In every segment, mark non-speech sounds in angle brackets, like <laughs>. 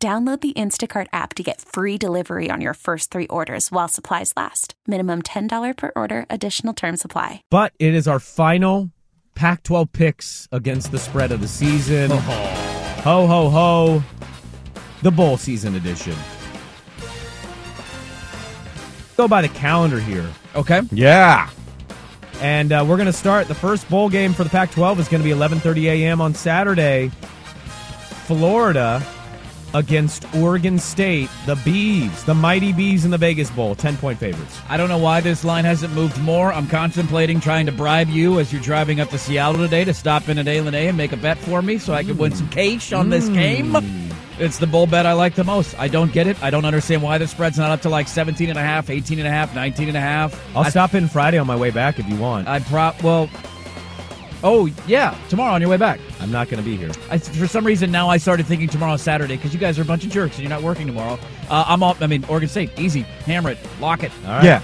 Download the Instacart app to get free delivery on your first three orders while supplies last. Minimum $10 per order, additional term supply. But it is our final Pac 12 picks against the spread of the season. Ho, ho, ho. The bowl season edition. Go by the calendar here. Okay. Yeah. And uh, we're going to start. The first bowl game for the Pac 12 is going to be 11.30 a.m. on Saturday. Florida against Oregon State, the Bees, the mighty Bees in the Vegas Bowl, 10 point favorites. I don't know why this line hasn't moved more. I'm contemplating trying to bribe you as you're driving up to Seattle today to stop in at A and make a bet for me so I can win some cash on this mm. game. It's the bowl bet I like the most. I don't get it. I don't understand why the spread's not up to like 17 and a half, 18 and a half, 19 and a half. I'll I, stop in Friday on my way back if you want. I prop well Oh, yeah, tomorrow on your way back. I'm not going to be here. I, for some reason now I started thinking tomorrow is Saturday because you guys are a bunch of jerks and you're not working tomorrow. Uh, I'm all. I mean, Oregon State, easy, hammer it, lock it. All right. Yeah.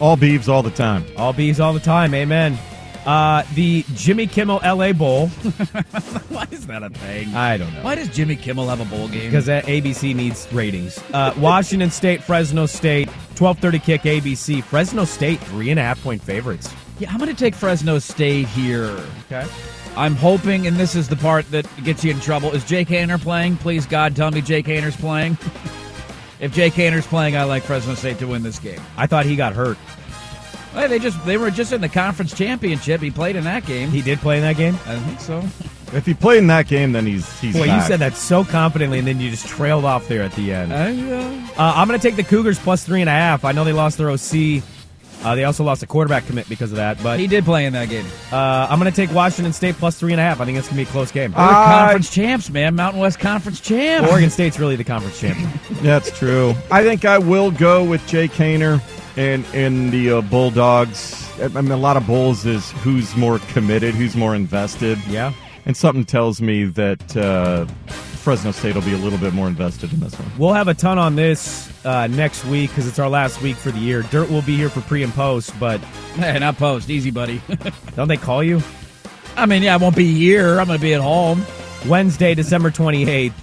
All Beavs all the time. All Bees all the time. Amen. Uh, the Jimmy Kimmel LA Bowl. <laughs> Why is that a thing? I don't know. Why does Jimmy Kimmel have a bowl game? Because uh, ABC needs ratings. Uh, Washington State, Fresno State, 12:30 kick ABC. Fresno State three and a half point favorites. Yeah, I'm going to take Fresno State here. Okay. I'm hoping, and this is the part that gets you in trouble. Is Jake Haener playing? Please God, tell me Jake Haener's playing. if Jake Haener's playing, I like Fresno State to win this game. I thought he got hurt. Well, they just they were just in the conference championship. He played in that game. He did play in that game. I think so. If he played in that game, then he's he's. Boy, you said that so confidently, and then you just trailed off there at the end. Uh, uh, I'm going to take the Cougars plus three and a half. I know they lost their OC. Uh, they also lost a quarterback commit because of that. But he did play in that game. uh, I'm going to take Washington State plus three and a half. I think it's going to be a close game. We're conference champs, man. Mountain West Conference champs. Oregon State's really the conference champion. <laughs> That's true. I think I will go with Jay Haener and and the uh, Bulldogs. I mean, a lot of bulls is who's more committed, who's more invested. Yeah. And something tells me that uh, Fresno State will be a little bit more invested in this one. We'll have a ton on this uh, next week because it's our last week for the year. Dirt will be here for pre and post, but <laughs> Hey, not post. Easy, buddy. <laughs> don't they call you? I mean, yeah, I won't be here. I'm going to be at home. Wednesday, December 28th,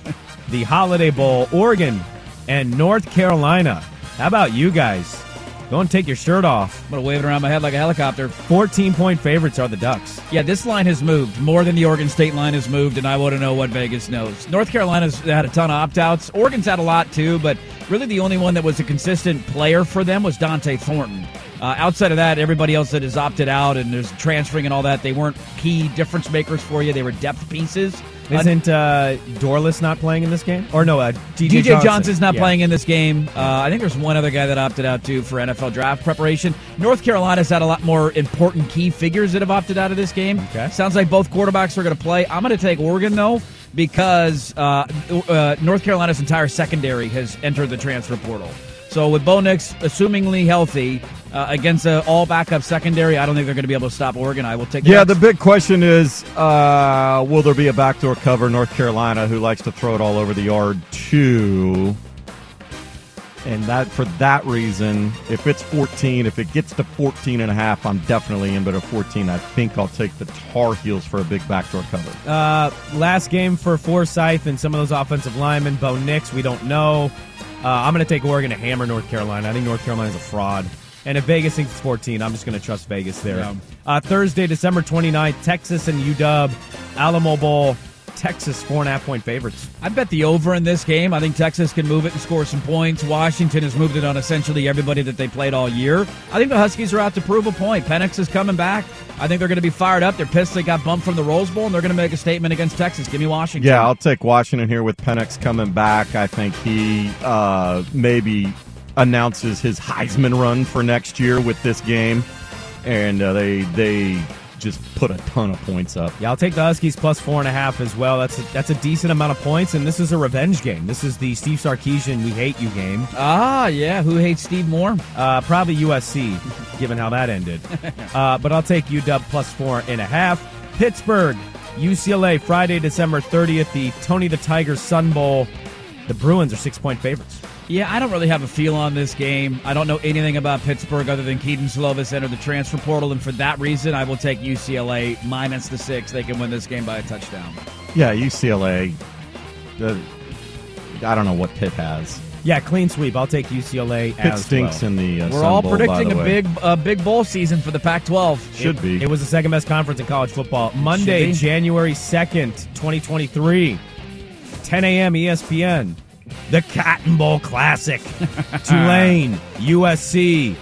the Holiday Bowl, Oregon and North Carolina. How about you guys? Go and take your shirt off. I'm going to wave it around my head like a helicopter. 14 point favorites are the Ducks. Yeah, this line has moved more than the Oregon State line has moved, and I want to know what Vegas knows. North Carolina's had a ton of opt outs. Oregon's had a lot too, but really the only one that was a consistent player for them was Dont'e Thornton. Uh, outside of that, everybody else that has opted out and there's transferring and all that, they weren't key difference makers for you. They were depth pieces. Isn't uh, Dorlus not playing in this game? Or no, uh, DJ, DJ Johnson's not Yeah. playing in this game. Uh, I think there's one other guy that opted out too for NFL draft preparation. North Carolina's had a lot more important key figures that have opted out of this game. Okay. Sounds like both quarterbacks are going to play. I'm going to take Oregon though because uh, uh, North Carolina's entire secondary has entered the transfer portal. So with Bo Nix assumingly healthy uh, against an all backup secondary, I don't think they're going to be able to stop Oregon. I will take. Yeah, the big question is uh, will there be a backdoor cover? North Carolina, who likes to throw it all over the yard, too. And that for that reason, if it's 14, if it gets to 14 and a half, I'm definitely in. But at 14, I think I'll take the Tar Heels for a big backdoor cover. Uh, last game for Forsyth and some of those offensive linemen. Bo Nix, we don't know. Uh, I'm going to take Oregon to hammer North Carolina. I think North Carolina's a fraud. And if Vegas thinks it's 14, I'm just going to trust Vegas there. Yeah. Uh, Thursday, December 29th, Texas and UW, Alamo Bowl. Texas, four and a half point favorites. I bet the over in this game. I think Texas can move it and score some points. Washington has moved it on essentially everybody that they played all year. I think the Huskies are out to prove a point. Penix is coming back. I think they're going to be fired up. They're pissed they got bumped from the Rose Bowl, and they're going to make a statement against Texas. Give me Washington. Yeah, I'll take Washington here with Penix coming back. I think he uh, maybe announces his Heisman run for next year with this game, and uh, they they just put a ton of points up. Yeah, I'll take the Huskies plus four and a half as well. That's a, that's a decent amount of points, and this is a revenge game. This is the Steve Sarkisian "We Hate You" game. Ah, yeah. Who hates Steve more? Uh, probably USC, given how that ended. <laughs> Uh, but I'll take UW plus four and a half. Pittsburgh, UCLA, Friday, December 30th, the Tony the Tiger Sun Bowl. The Bruins are six point favorites. Yeah, I don't really have a feel on this game. I don't know anything about Pittsburgh other than Kedon Slovis entered the transfer portal, and for that reason, I will take UCLA minus the six. They can win this game by a touchdown. Yeah, UCLA. Uh, I don't know what Pitt has. Yeah, clean sweep. I'll take UCLA Pitt as stinks well. in the. Uh, We're Sun all Bowl, by predicting the a way. big, a big bowl season for the Pac-12. Should be. It was the second best conference in college football. Monday. January 2nd, 2023, 10 a.m. ESPN. The Cotton Bowl Classic. <laughs> Tulane, USC.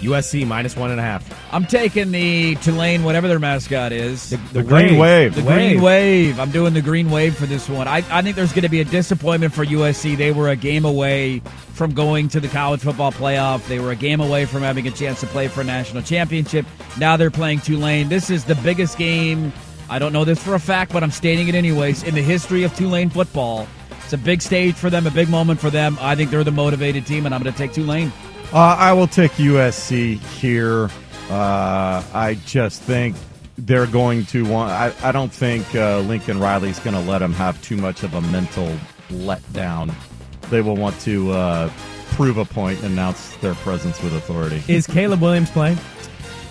USC minus one and a half. I'm taking the Tulane, whatever their mascot is. The, The Green Wave. The Green Wave. I'm doing the Green Wave for this one. I, I think there's going to be a disappointment for USC. They were a game away from going to the college football playoff. They were a game away from having a chance to play for a national championship. Now they're playing Tulane. This is the biggest game. I don't know this for a fact, but I'm stating it anyways. In the history of Tulane football, it's a big stage for them, a big moment for them. I think they're the motivated team, and I'm going to take Tulane. Uh, I will take USC here. Uh, I just think they're going to want. I, I don't think uh, Lincoln Riley's going to let them have too much of a mental letdown. They will want to uh, prove a point and announce their presence with authority. Is Caleb Williams playing?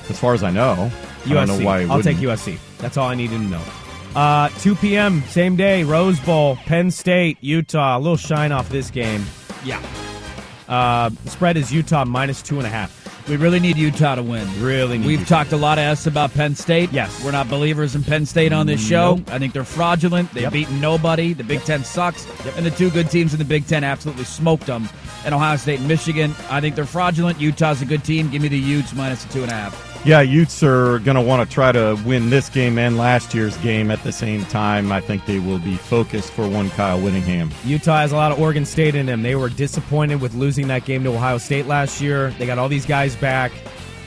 As far as I know, USC. I don't know why. I'll take. USC. That's all I needed to know. Uh, 2 p.m. same day, Rose Bowl, Penn State, Utah. A little shine off this game. Yeah. Uh, spread is Utah minus two and a half. We really need Utah to win. Really need We've Utah. talked a lot of S about Penn State. Yes. We're not believers in Penn State on this mm, show. Nope. I think they're fraudulent. They've Yep. beaten nobody. The Big Ten sucks. And the two good teams in the Big Ten absolutely smoked them. And Ohio State and Michigan, I think they're fraudulent. Utah's a good team. Give me the Utes minus the two and a half. Yeah, Utes are going to want to try to win this game and last year's game at the same time. I think they will be focused for one Kyle Whittingham. Utah has a lot of Oregon State in them. They were disappointed with losing that game to Ohio State last year. They got all these guys back.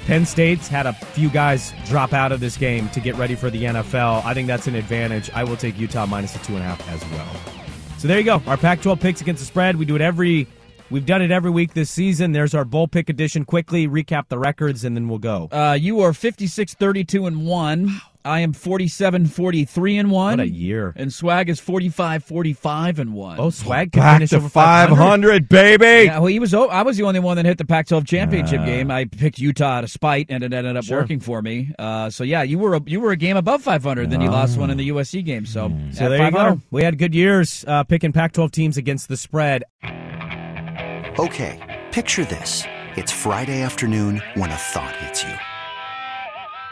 Penn State's had a few guys drop out of this game to get ready for the NFL. I think that's an advantage. I will take Utah minus the two and a half as well. So there you go. Our Pac-12 picks against the spread. We do it every. We've done it every week this season. There's our bowl pick edition. Quickly recap the records, and then we'll go. Uh, you are 56 32 and 1. I am 47 43 and 1. What a year. And Swag is 45 45 and 1. Oh, swag can Back finish to over 500, baby. Yeah, well, he was. oh, I was the only one that hit the Pac-12 championship Uh. game. I picked Utah out of spite, and it ended up Sure. working for me. Uh, so yeah, you were a, you were a game above 500. Then you lost one in the USC game. So, Oh. So there you go. We had good years uh, picking Pac-12 teams against the spread. Okay, picture this. It's Friday afternoon when a thought hits you.